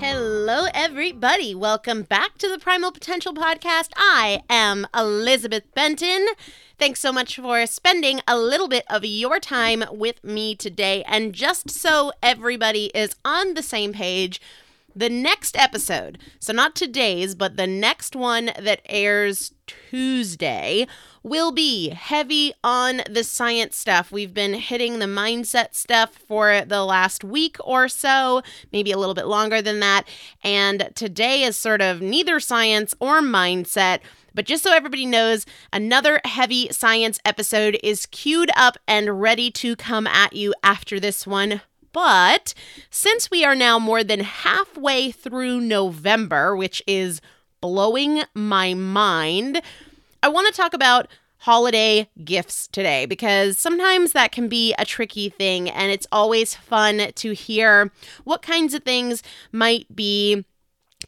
Hello, everybody. Welcome back to the Primal Potential Podcast. I am Elizabeth Benton. Thanks so much for spending a little bit of your time with me today. And just so everybody is on the same page, the next episode, so not today's, but the next one that airs Tuesday, will be heavy on the science stuff. We've been hitting the mindset stuff for the last week or so, maybe a little bit longer than that. And today is sort of neither science or mindset. But just so everybody knows, another heavy science episode is queued up and ready to come at you after this one. But since we are now more than halfway through November, which is blowing my mind, I want to talk about holiday gifts today because sometimes that can be a tricky thing and it's always fun to hear what kinds of things might be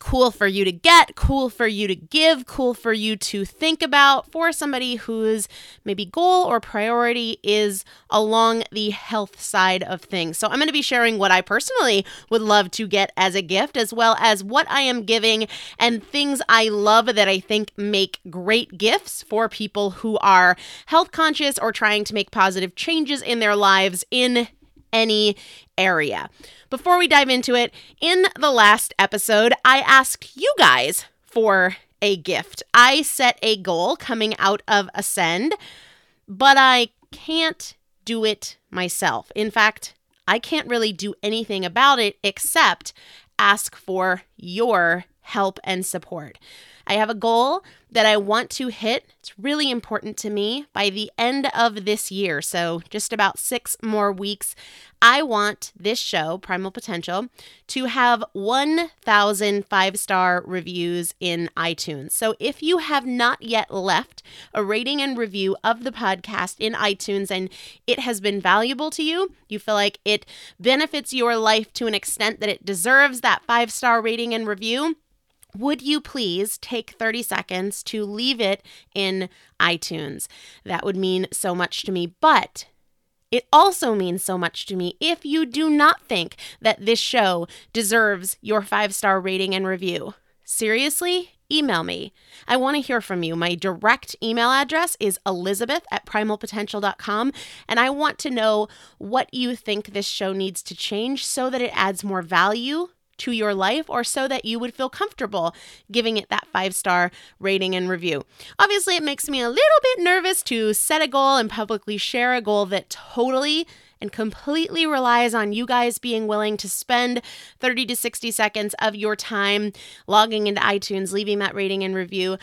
cool for you to get, cool for you to give, cool for you to think about for somebody whose maybe goal or priority is along the health side of things. So I'm going to be sharing what I personally would love to get as a gift, as well as what I am giving and things I love that I think make great gifts for people who are health conscious or trying to make positive changes in their lives in any area. Before we dive into it, in the last episode, I asked you guys for a gift. I set a goal coming out of Ascend, but I can't do it myself. In fact, I can't really do anything about it except ask for your help and support. I have a goal that I want to hit. It's really important to me by the end of this year. So, just about six more weeks. I want this show, Primal Potential, to have 1,000 five star reviews in iTunes. So, if you have not yet left a rating and review of the podcast in iTunes and it has been valuable to you, you feel like it benefits your life to an extent that it deserves that five star rating and review, would you please take 30 seconds to leave it in iTunes? That would mean so much to me. But it also means so much to me if you do not think that this show deserves your five star rating and review. Seriously, email me. I want to hear from you. My direct email address is elizabeth at primalpotential.com, and I want to know what you think this show needs to change so that it adds more value to your life or so that you would feel comfortable giving it that five star rating and review. Obviously, it makes me a little bit nervous to set a goal and publicly share a goal that totally and completely relies on you guys being willing to spend 30 to 60 seconds of your time logging into iTunes, leaving that rating and review.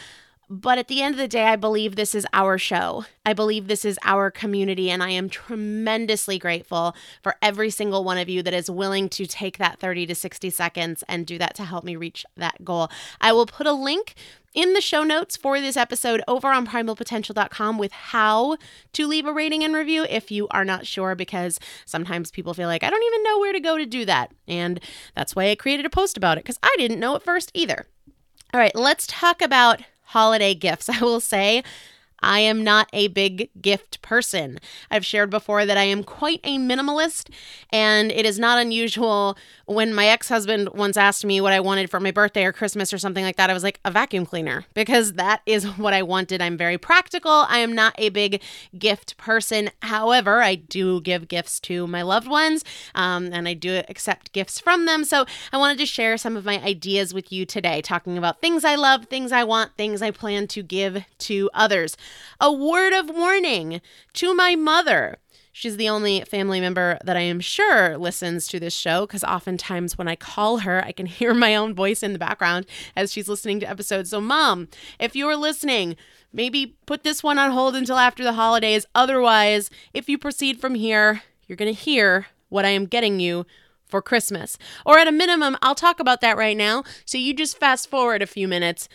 But at the end of the day, I believe this is our show. I believe this is our community. And I am tremendously grateful for every single one of you that is willing to take that 30 to 60 seconds and do that to help me reach that goal. I will put a link in the show notes for this episode over on primalpotential.com with how to leave a rating and review if you are not sure, because sometimes people feel like, I don't even know where to go to do that. And that's why I created a post about it, because I didn't know at first either. All right, let's talk about holiday gifts. I will say I am not a big gift person. I've shared before that I am quite a minimalist, and it is not unusual when my ex husband once asked me what I wanted for my birthday or Christmas or something like that. I was like, a vacuum cleaner, because that is what I wanted. I'm very practical. I am not a big gift person. However, I do give gifts to my loved ones, um, and I do accept gifts from them. So I wanted to share some of my ideas with you today, talking about things I love, things I want, things I plan to give to others. A word of warning to my mother. She's the only family member that I am sure listens to this show because oftentimes when I call her, I can hear my own voice in the background as she's listening to episodes. So, mom, if you're listening, maybe put this one on hold until after the holidays. Otherwise, if you proceed from here, you're going to hear what I am getting you for Christmas. Or at a minimum, I'll talk about that right now. So you just fast forward a few minutes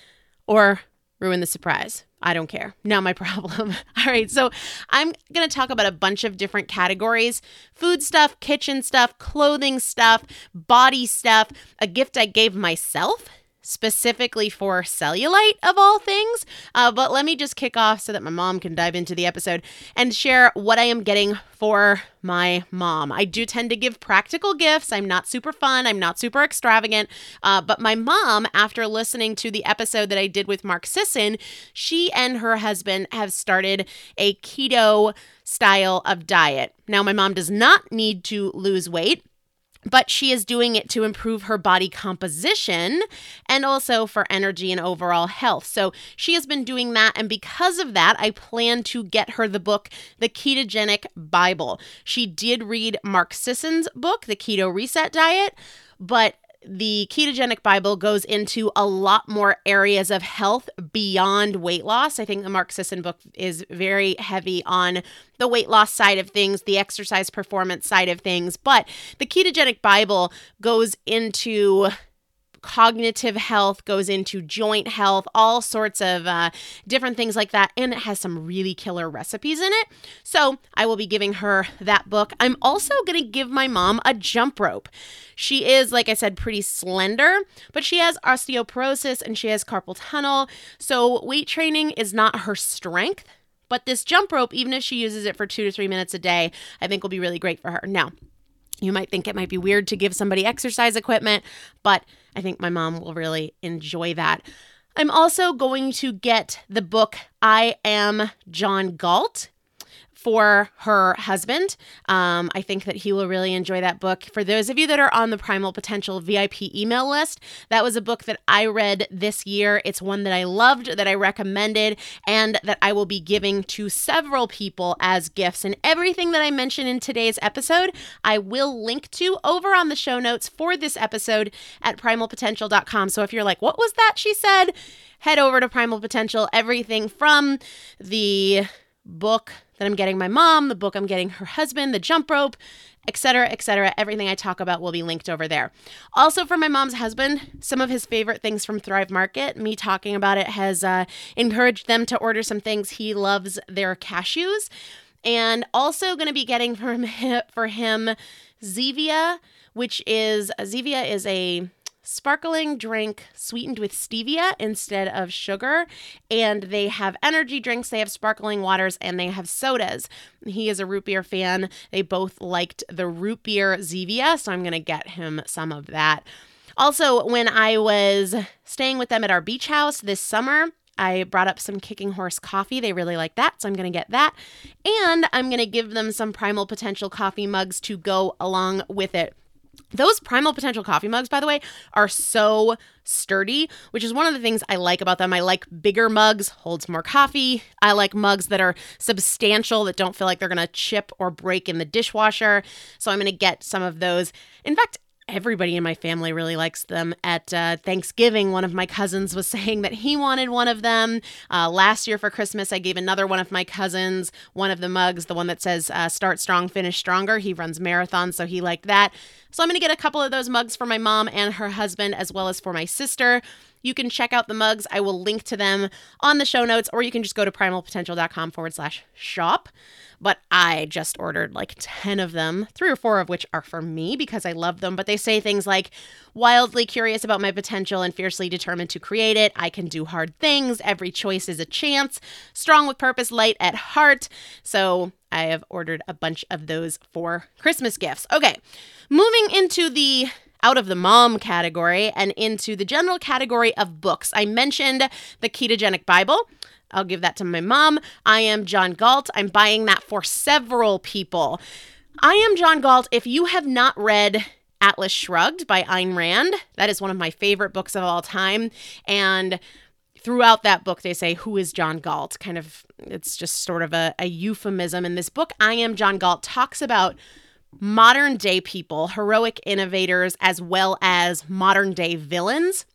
or ruin the surprise. I don't care. Not my problem. All right. So I'm going to talk about a bunch of different categories food stuff, kitchen stuff, clothing stuff, body stuff, a gift I gave myself. Specifically for cellulite of all things. Uh, but let me just kick off so that my mom can dive into the episode and share what I am getting for my mom. I do tend to give practical gifts. I'm not super fun, I'm not super extravagant. Uh, but my mom, after listening to the episode that I did with Mark Sisson, she and her husband have started a keto style of diet. Now, my mom does not need to lose weight but she is doing it to improve her body composition and also for energy and overall health. So she has been doing that. And because of that, I plan to get her the book, The Ketogenic Bible. She did read Mark Sisson's book, The Keto Reset Diet, but the ketogenic bible goes into a lot more areas of health beyond weight loss. I think the mark sisson book is very heavy on the weight loss side of things the exercise performance side of things. But the ketogenic bible goes into cognitive health, goes into joint health, all sorts of uh, different things like that. And it has some really killer recipes in it. So I will be giving her that book. I'm also going to give my mom a jump rope. She is, like I said, pretty slender, but she has osteoporosis and she has carpal tunnel. So weight training is not her strength. But this jump rope, even if she uses it for two to three minutes a day, I think will be really great for her. Now, you might think it might be weird to give somebody exercise equipment, but I think my mom will really enjoy that. I'm also going to get the book I Am John Galt for her husband. Um, I think that he will really enjoy that book. For those of you that are on the Primal Potential VIP email list, that was a book that I read this year. It's one that I loved, that I recommended, and that I will be giving to several people as gifts. And everything that I mentioned in today's episode, I will link to over on the show notes for this episode at primalpotential.com. So if you're like, what was that she said? Head over to Primal Potential. Everything from the book that I'm getting my mom, the book I'm getting her husband, the jump rope, etc., etc. Everything I talk about will be linked over there. Also, for my mom's husband, some of his favorite things from Thrive Market, me talking about it has uh, encouraged them to order some things. He loves their cashews. And also going to be getting from him, for him Zevia, which is Zevia is a sparkling drink sweetened with stevia instead of sugar. And they have energy drinks, they have sparkling waters, and they have sodas. He is a root beer fan. They both liked the root beer Zevia, so I'm going to get him some of that. Also, when I was staying with them at our beach house this summer, I brought up some Kicking Horse coffee. They really like that, so I'm going to get that. And I'm going to give them some Primal Potential coffee mugs to go along with it. Those Primal Potential coffee mugs, by the way, are so sturdy, which is one of the things I like about them. I like bigger mugs, holds more coffee. I like mugs that are substantial that don't feel like they're to chip or break in the dishwasher. So I'm to get some of those. In fact, everybody in my family really likes them. At uh, Thanksgiving, one of my cousins was saying that he wanted one of them. Uh, last year for Christmas, I gave another one of my cousins one of the mugs, the one that says uh, "Start strong, finish stronger." He runs marathons, so he liked that. So I'm going to get a couple of those mugs for my mom and her husband, as well as for my sister. You can check out the mugs. I will link to them on the show notes, or you can just go to primalpotential.com forward slash shop. But I just ordered like 10 of them, three or four of which are for me because I love them. But they say things like, wildly curious about my potential and fiercely determined to create it. I can do hard things. Every choice is a chance. Strong with purpose, light at heart. So I have ordered a bunch of those for Christmas gifts. Okay, moving into the out of the mom category and into the general category of books. I mentioned the Ketogenic Bible. I'll give that to my mom. I am John Galt. I'm buying that for several people. I am John Galt. If you have not read Atlas Shrugged by Ayn Rand, that is one of my favorite books of all time. And throughout that book, they say, Who is John Galt? Kind of, it's just sort of a, a euphemism. In this book, I Am John Galt talks about modern day people, heroic innovators, as well as modern day villains.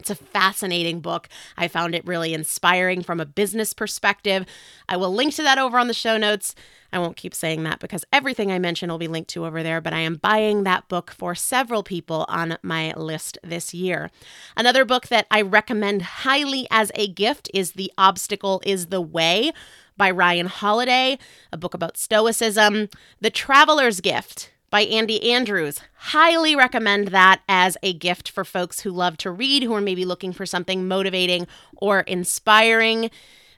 It's a fascinating book. I found it really inspiring from a business perspective. I will link to that over on the show notes. I won't keep saying that because everything I mention will be linked to over there, but I am buying that book for several people on my list this year. Another book that I recommend highly as a gift is The Obstacle is the Way by Ryan Holiday, a book about Stoicism. The Traveler's Gift by Andy Andrews. Highly recommend that as a gift for folks who love to read, who are maybe looking for something motivating or inspiring.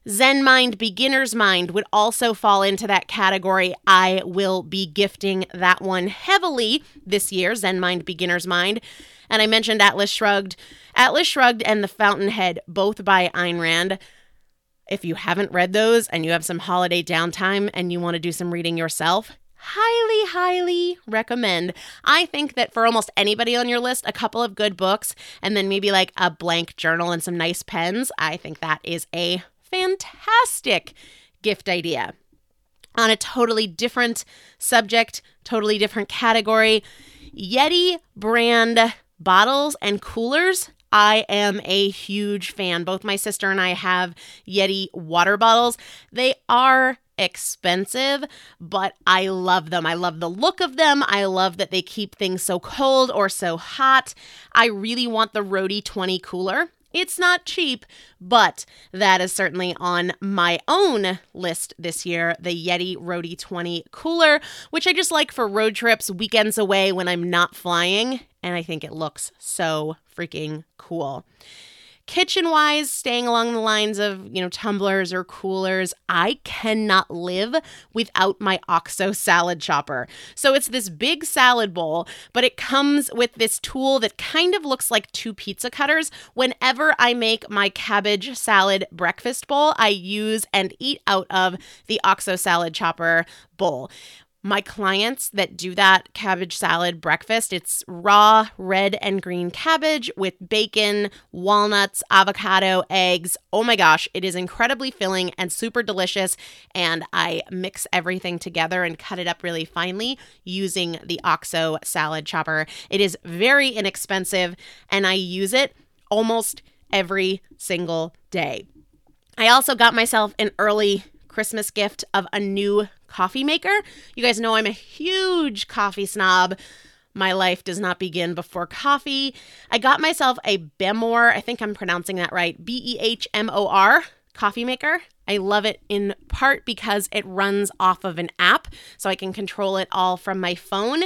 Zen Mind, Beginner's Mind would also fall into that category. I will be gifting that one heavily this year, Zen Mind, Beginner's Mind. And I mentioned Atlas Shrugged. Atlas Shrugged and The Fountainhead, both by Ayn Rand. If you haven't read those and you have some holiday downtime and you want to do some reading yourself, highly, highly recommend. I think that for almost anybody on your list, a couple of good books and then maybe like a blank journal and some nice pens, I think that is a fantastic gift idea. On a totally different subject, totally different category, Yeti brand bottles and coolers. I am a huge fan. Both my sister and I have Yeti water bottles. They are expensive, but I love them. I love the look of them. I love that they keep things so cold or so hot. I really want the Roadie 20 cooler. It's not cheap, but that is certainly on my own list this year the Yeti Roadie 20 cooler, which I just like for road trips, weekends away when I'm not flying. And I think it looks so freaking cool kitchen wise, staying along the lines of, you know, tumblers or coolers, I cannot live without my OXO salad chopper. So it's this big salad bowl, but it comes with this tool that kind of looks like two pizza cutters. Whenever I make my cabbage salad breakfast bowl, I use and eat out of the OXO salad chopper bowl my clients that do that cabbage salad breakfast. It's raw red and green cabbage with bacon, walnuts, avocado, eggs. Oh my gosh, it is incredibly filling and super delicious. And I mix everything together and cut it up really finely using the OXO salad chopper. It is very inexpensive and I use it almost every single day. I also got myself an early Christmas gift of a new coffee maker. You guys know I'm a huge coffee snob. My life does not begin before coffee. I got myself a Behmor, I think I'm pronouncing that right, B E H M O R coffee maker. I love it in part because it runs off of an app, so I can control it all from my phone.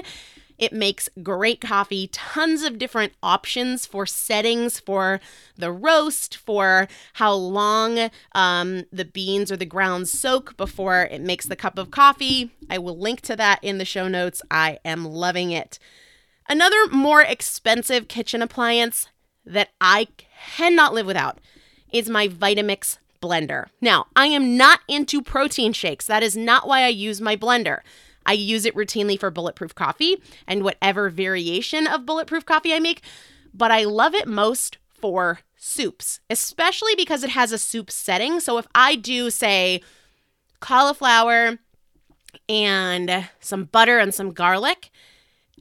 It makes great coffee, tons of different options for settings for the roast, for how long um, the beans or the grounds soak before it makes the cup of coffee. I will link to that in the show notes. I am loving it. Another more expensive kitchen appliance that I cannot live without is my Vitamix blender. Now, I am not into protein shakes. That is not why I use my blender. I use it routinely for bulletproof coffee and whatever variation of bulletproof coffee I make, but I love it most for soups, especially because it has a soup setting. So if I do, say, cauliflower and some butter and some garlic,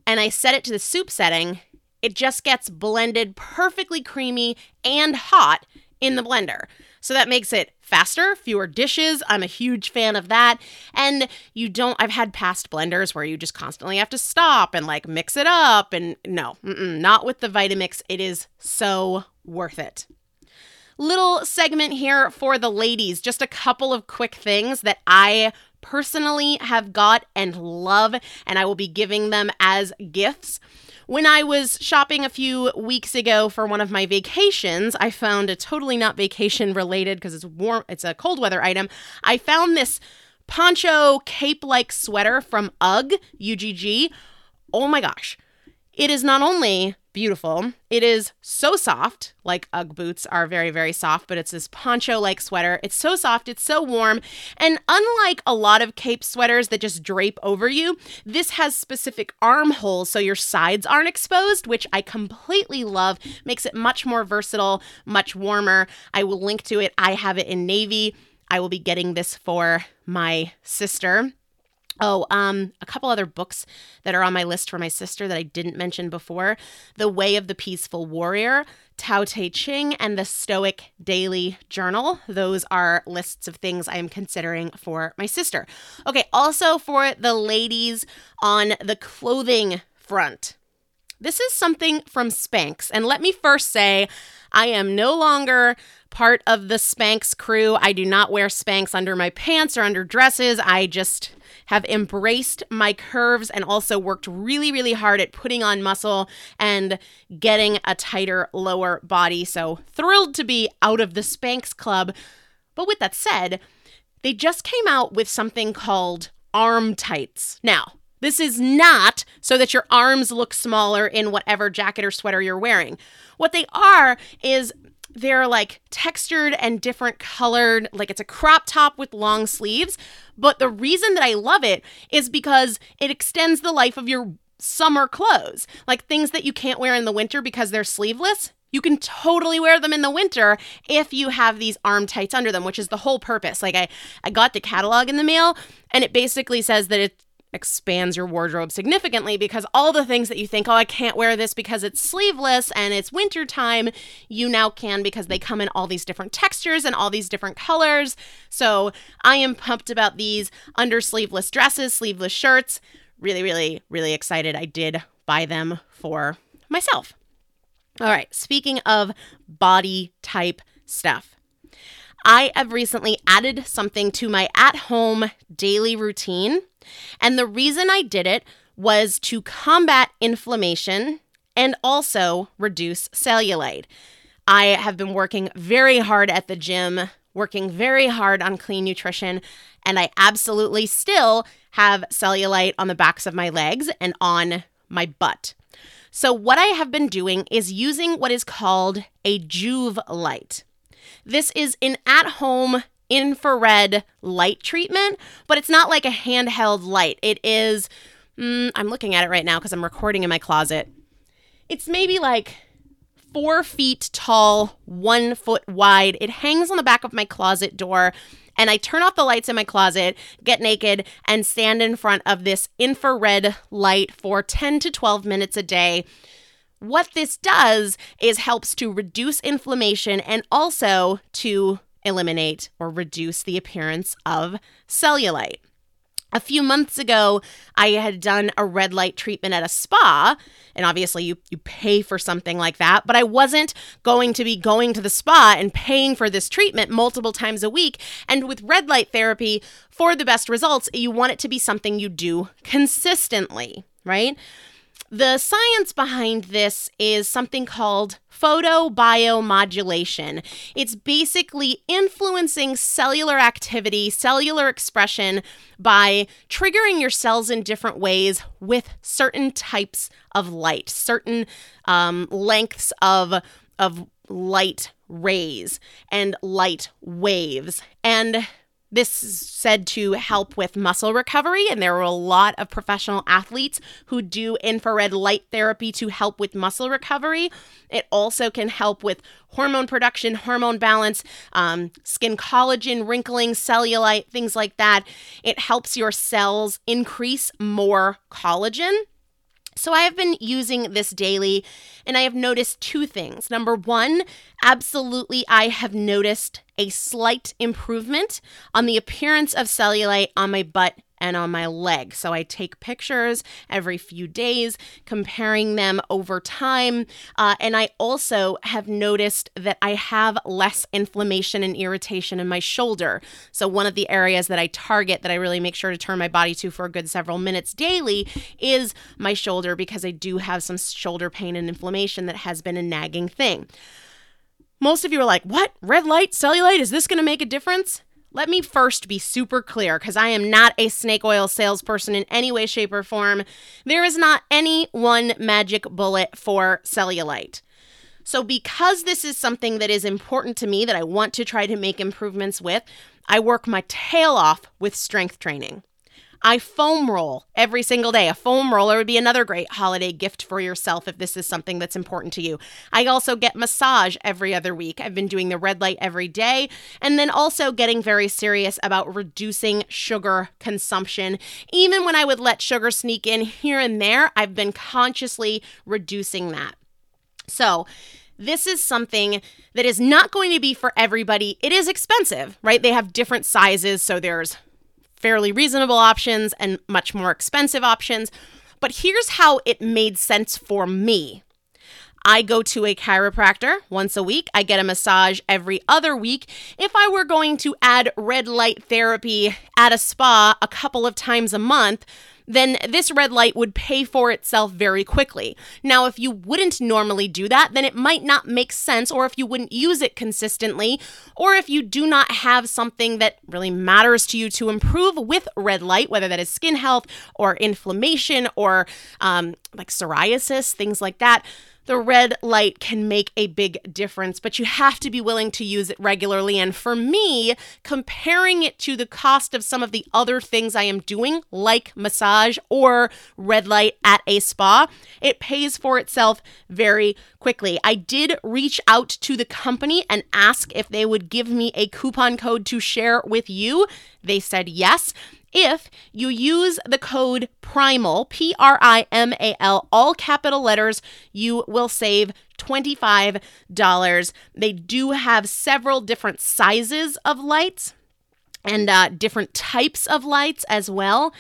and I set it to the soup setting, it just gets blended perfectly creamy and hot in the blender. So that makes it faster, fewer dishes. I'm a huge fan of that. And you don't, I've had past blenders where you just constantly have to stop and like mix it up. And no, not with the Vitamix. It is so worth it. Little segment here for the ladies. Just a couple of quick things that I personally have got and love, and I will be giving them as gifts. When I was shopping a few weeks ago for one of my vacations, I found a totally not vacation related because it's warm, it's a cold weather item. I found this poncho cape like sweater from UGG, UGG. Oh my gosh. It is not only beautiful. It is so soft, like Ugg boots are very, very soft, but it's this poncho like sweater. It's so soft, it's so warm. And unlike a lot of cape sweaters that just drape over you, this has specific armholes so your sides aren't exposed, which I completely love. Makes it much more versatile, much warmer. I will link to it. I have it in navy. I will be getting this for my sister Oh, um, a couple other books that are on my list for my sister that I didn't mention before The Way of the Peaceful Warrior, Tao Te Ching, and the Stoic Daily Journal. Those are lists of things I am considering for my sister. Okay, also for the ladies on the clothing front. This is something from Spanx. And let me first say, I am no longer part of the Spanx crew. I do not wear Spanx under my pants or under dresses. I just have embraced my curves and also worked really, really hard at putting on muscle and getting a tighter lower body. So thrilled to be out of the Spanx club. But with that said, they just came out with something called arm tights. Now, this is not so that your arms look smaller in whatever jacket or sweater you're wearing. What they are is they're like textured and different colored, like it's a crop top with long sleeves. But the reason that I love it is because it extends the life of your summer clothes, like things that you can't wear in the winter because they're sleeveless. You can totally wear them in the winter if you have these arm tights under them, which is the whole purpose. Like I, I got the catalog in the mail and it basically says that it expands your wardrobe significantly because all the things that you think, oh, I can't wear this because it's sleeveless and it's wintertime, you now can because they come in all these different textures and all these different colors. So I am pumped about these under sleeveless dresses, sleeveless shirts. Really, really, really excited. I did buy them for myself. All right, speaking of body type stuff. I have recently added something to my at home daily routine. And the reason I did it was to combat inflammation and also reduce cellulite. I have been working very hard at the gym, working very hard on clean nutrition, and I absolutely still have cellulite on the backs of my legs and on my butt. So, what I have been doing is using what is called a Joovv light. This is an at home infrared light treatment, but it's not like a handheld light. It is, mm, I'm looking at it right now because I'm recording in my closet. It's maybe like four feet tall, one foot wide. It hangs on the back of my closet door. And I turn off the lights in my closet, get naked, and stand in front of this infrared light for 10 to 12 minutes a day what this does is helps to reduce inflammation and also to eliminate or reduce the appearance of cellulite. A few months ago, I had done a red light treatment at a spa, and obviously you, you pay for something like that, but I wasn't going to be going to the spa and paying for this treatment multiple times a week. And with red light therapy, for the best results, you want it to be something you do consistently, right? The science behind this is something called photobiomodulation. It's basically influencing cellular activity, cellular expression by triggering your cells in different ways with certain types of light, certain um, lengths of, of light rays and light waves. And this is said to help with muscle recovery, and there are a lot of professional athletes who do infrared light therapy to help with muscle recovery. It also can help with hormone production, hormone balance, um, skin collagen, wrinkling, cellulite, things like that. It helps your cells increase more collagen. So I have been using this daily and I have noticed two things. Number one, absolutely, I have noticed a slight improvement on the appearance of cellulite on my butt and on my leg. So I take pictures every few days, comparing them over time. Uh, and I also have noticed that I have less inflammation and irritation in my shoulder. So, one of the areas that I target that I really make sure to turn my body to for a good several minutes daily is my shoulder because I do have some shoulder pain and inflammation that has been a nagging thing. Most of you are like, what? Red light, cellulite, is this going to make a difference? Let me first be super clear because I am not a snake oil salesperson in any way, shape, or form. There is not any one magic bullet for cellulite. So, because this is something that is important to me that I want to try to make improvements with, I work my tail off with strength training. I foam roll every single day. A foam roller would be another great holiday gift for yourself if this is something that's important to you. I also get massage every other week. I've been doing the red light every day and then also getting very serious about reducing sugar consumption. Even when I would let sugar sneak in here and there, I've been consciously reducing that. So, this is something that is not going to be for everybody. It is expensive, right? They have different sizes. So there's fairly reasonable options and much more expensive options. But here's how it made sense for me. I go to a chiropractor once a week. I get a massage every other week. If I were going to add red light therapy at a spa a couple of times a month, then this red light would pay for itself very quickly. Now, if you wouldn't normally do that, then it might not make sense, or if you wouldn't use it consistently, or if you do not have something that really matters to you to improve with red light, whether that is skin health or inflammation or um, like psoriasis, things like that the red light can make a big difference, but you have to be willing to use it regularly. And for me, comparing it to the cost of some of the other things I am doing, like massage or red light at a spa, it pays for itself very quickly. I did reach out to the company and ask if they would give me a coupon code to share with you. They said yes if you use the code PRIMAL, P R I M A L, all capital letters, you will save $25. They do have several different sizes of lights and uh, different types of lights as well.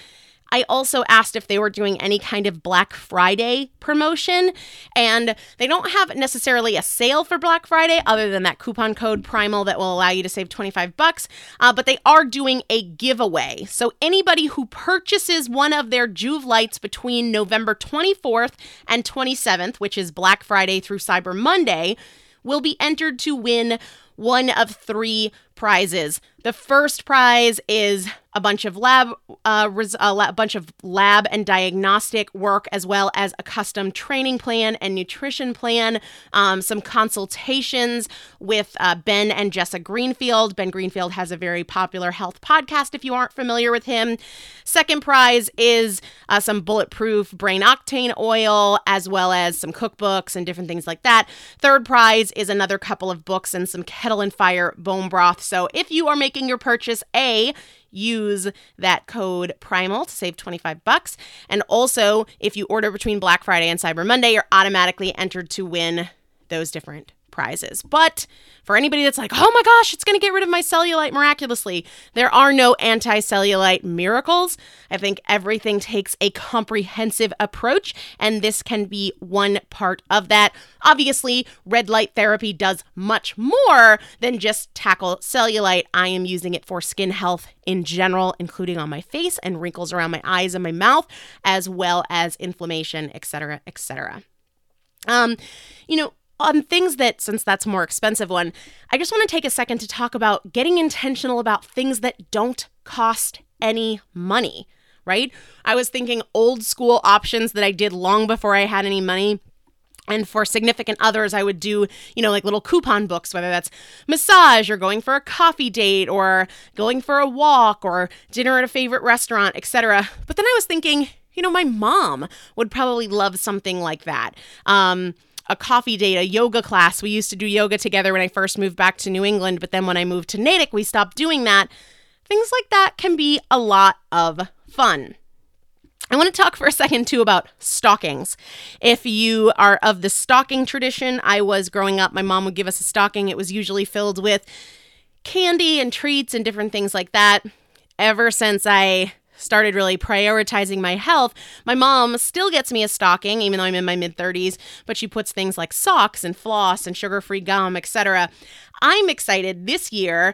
I also asked if they were doing any kind of Black Friday promotion, and they don't have necessarily a sale for Black Friday other than that coupon code Primal that will allow you to save 25 bucks, uh, but they are doing a giveaway. So anybody who purchases one of their Joovv lights between November 24th and 27th, which is Black Friday through Cyber Monday, will be entered to win one of three prizes. The first prize is a bunch of lab, uh, res- a la- bunch of lab and diagnostic work, as well as a custom training plan and nutrition plan. Um, some consultations with uh, Ben and Jessa Greenfield. Ben Greenfield has a very popular health podcast. If you aren't familiar with him, second prize is uh, some bulletproof brain octane oil, as well as some cookbooks and different things like that. Third prize is another couple of books and some kettle and fire bone broth. So if you are making your purchase, a use that code primal to save 25 bucks. And also if you order between black friday and cyber monday you're automatically entered to win those different prizes. But for anybody that's like, oh my gosh, it's going to get rid of my cellulite miraculously, there are no anti cellulite miracles. I think everything takes a comprehensive approach, and this can be one part of that. Obviously, red light therapy does much more than just tackle cellulite. I am using it for skin health in general, including on my face and wrinkles around my eyes and my mouth, as well as inflammation, etc., etc. Um, you know, on things that, since that's a more expensive one, I just want to take a second to talk about getting intentional about things that don't cost any money, right? I was thinking old school options that I did long before I had any money. And for significant others, I would do, you know, like little coupon books, whether that's massage or going for a coffee date or going for a walk or dinner at a favorite restaurant, etc. But then I was thinking, you know, my mom would probably love something like that. Um, a coffee date, a yoga class. We used to do yoga together when I first moved back to New England, but then when I moved to Natick, we stopped doing that. Things like that can be a lot of fun. I want to talk for a second too about stockings. If you are of the stocking tradition, I was growing up, my mom would give us a stocking. It was usually filled with candy and treats and different things like that. Ever since I started really prioritizing my health, my mom still gets me a stocking, even though I'm in my mid 30s, but she puts things like socks and floss and sugar free gum, etc. I'm excited this year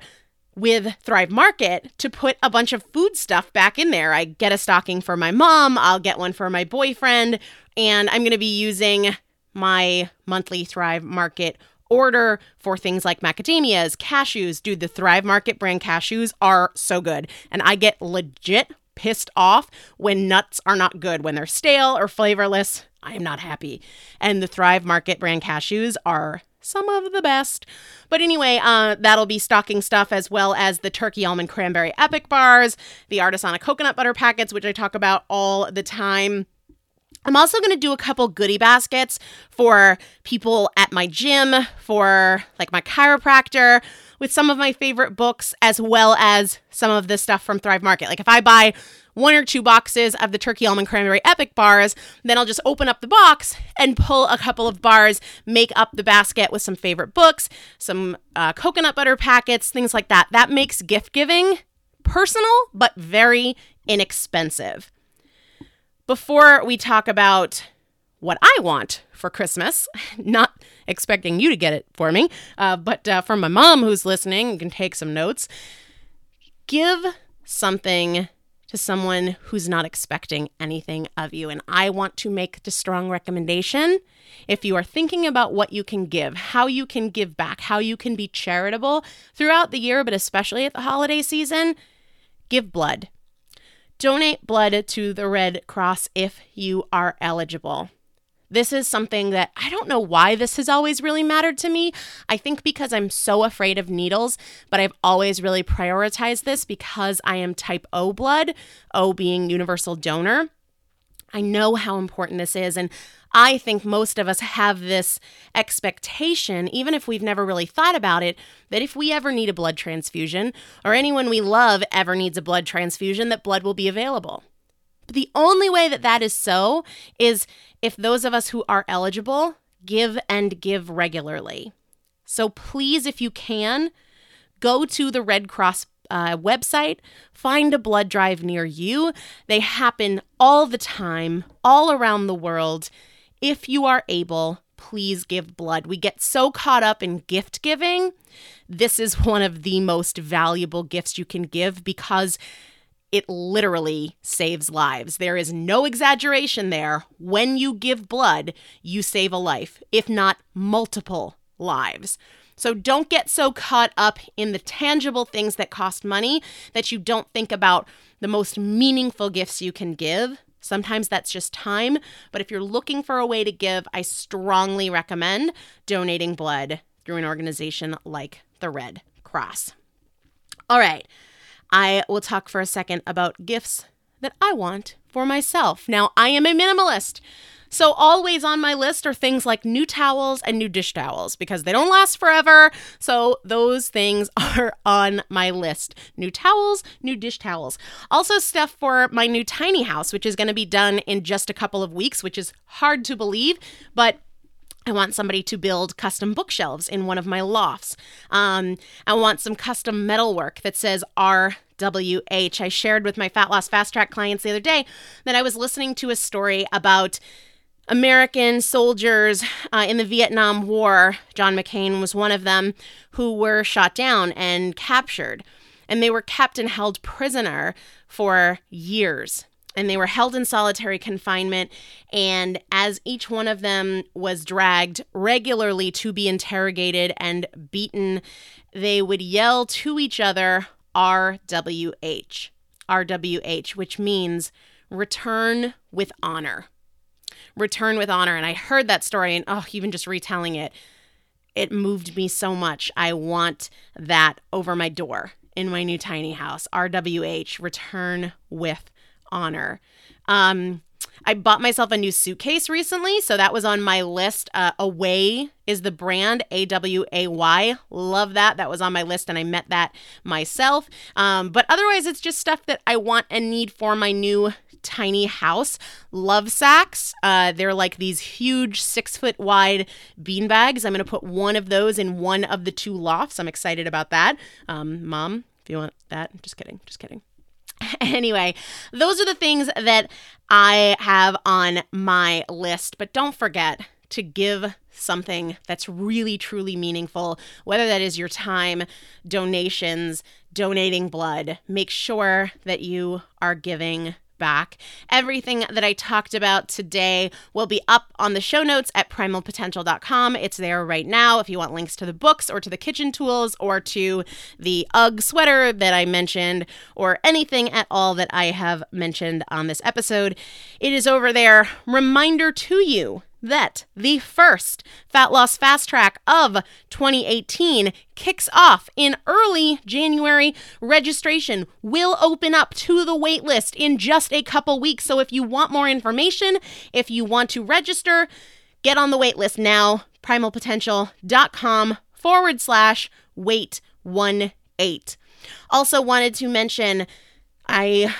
with Thrive Market to put a bunch of food stuff back in there. I get a stocking for my mom, I'll get one for my boyfriend, and I'm going to be using my monthly Thrive Market order for things like macadamias, cashews. Dude, the Thrive Market brand cashews are so good. And I get legit pissed off when nuts are not good, when they're stale or flavorless. I am not happy. And the Thrive Market brand cashews are some of the best. But anyway, uh, that'll be stocking stuff as well as the turkey almond cranberry epic bars, the Artisana coconut butter packets, which I talk about all the time. I'm also going to do a couple goodie baskets for people at my gym, for like my chiropractor, with some of my favorite books, as well as some of the stuff from Thrive Market. Like if I buy one or two boxes of the turkey almond cranberry epic bars, then I'll just open up the box and pull a couple of bars, make up the basket with some favorite books, some uh, coconut butter packets, things like that. That makes gift giving personal, but very inexpensive. before we talk about what I want for Christmas, not expecting you to get it for me, uh, but uh, from my mom who's listening, you can take some notes. Give something to someone who's not expecting anything of you. And I want to make a strong recommendation. If you are thinking about what you can give, how you can give back, how you can be charitable throughout the year, but especially at the holiday season, give blood. Donate blood to the Red Cross if you are eligible. This is something that I don't know why this has always really mattered to me. I think because I'm so afraid of needles, but I've always really prioritized this because I am type O blood, O being universal donor. I know how important this is. And I think most of us have this expectation, even if we've never really thought about it, that if we ever need a blood transfusion or anyone we love ever needs a blood transfusion, that blood will be available. But the only way that that is so is if those of us who are eligible give and give regularly. So please, if you can, go to the Red Cross uh, website, find a blood drive near you. They happen all the time, all around the world. If you are able, please give blood. We get so caught up in gift giving. This is one of the most valuable gifts you can give because it literally saves lives. There is no exaggeration there. When you give blood, you save a life, if not multiple lives. So don't get so caught up in the tangible things that cost money that you don't think about the most meaningful gifts you can give. Sometimes that's just time, but if you're looking for a way to give, I strongly recommend donating blood through an organization like the Red Cross. All right. I will talk for a second about gifts that I want for myself. Now, I am a minimalist. So, always on my list are things like new towels and new dish towels because they don't last forever. So, those things are on my list. New towels, new dish towels. Also, stuff for my new tiny house, which is going to be done in just a couple of weeks, which is hard to believe, but I want somebody to build custom bookshelves in one of my lofts. Um, I want some custom metalwork that says RWH. I shared with my Fat Loss Fast Track clients the other day that I was listening to a story about American soldiers uh, in the Vietnam War. John McCain was one of them who were shot down and captured. And they were kept and held prisoner for years and they were held in solitary confinement. And as each one of them was dragged regularly to be interrogated and beaten, they would yell to each other, RWH, RWH, which means return with honor. Return with honor. And I heard that story, and oh, even just retelling it, it moved me so much. I want that over my door in my new tiny house. RWH, return with honor. Um, I bought myself a new suitcase recently, so that was on my list. Uh, Away is the brand, A W A Y. Love that. That was on my list, and I met that myself. Um, but otherwise, it's just stuff that I want and need for my new tiny house. Lovesacs. Uh, they're like these huge six foot wide bean bags. I'm going to put one of those in one of the two lofts. I'm excited about that. Um, Mom, if you want that, just kidding. Just kidding. anyway, those are the things that I have on my list. But don't forget to give something that's really, truly meaningful, whether that is your time, donations, donating blood. Make sure that you are giving back. Everything that I talked about today will be up on the show notes at primalpotential.com. It's there right now if you want links to the books or to the kitchen tools or to the UGG sweater that I mentioned or anything at all that I have mentioned on this episode. It is over there. Reminder to you that the first Fat Loss Fast Track of 2018 kicks off in early January. Registration will open up to the waitlist in just a couple weeks. So if you want more information, if you want to register, get on the waitlist now. Primalpotential.com forward slash wait one eight. Also wanted to mention I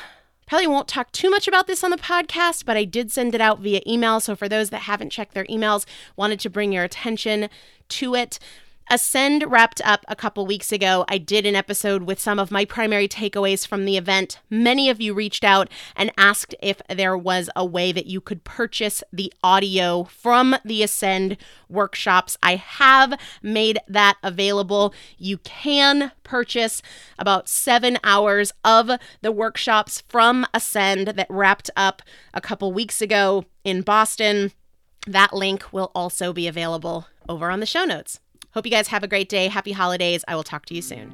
Probably won't talk too much about this on the podcast, but I did send it out via email. So for those that haven't checked their emails, wanted to bring your attention to it. Ascend wrapped up a couple weeks ago. I did an episode with some of my primary takeaways from the event. Many of you reached out and asked if there was a way that you could purchase the audio from the Ascend workshops. I have made that available. You can purchase about seven hours of the workshops from Ascend that wrapped up a couple weeks ago in Boston. That link will also be available over on the show notes. Hope you guys have a great day. Happy holidays. I will talk to you soon.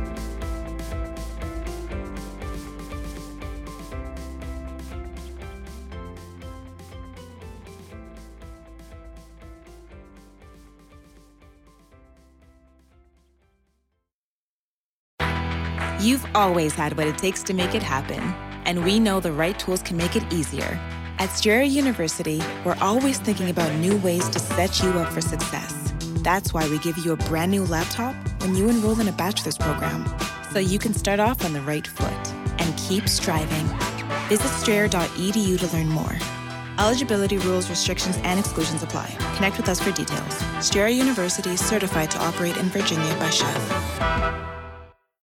You've always had what it takes to make it happen, and we know the right tools can make it easier. At Strayer University, we're always thinking about new ways to set you up for success. That's why we give you a brand new laptop when you enroll in a bachelor's program, so you can start off on the right foot and keep striving. Visit strayer.edu to learn more. Eligibility rules, restrictions, and exclusions apply. Connect with us for details. Strayer University is certified to operate in Virginia by SCHEV.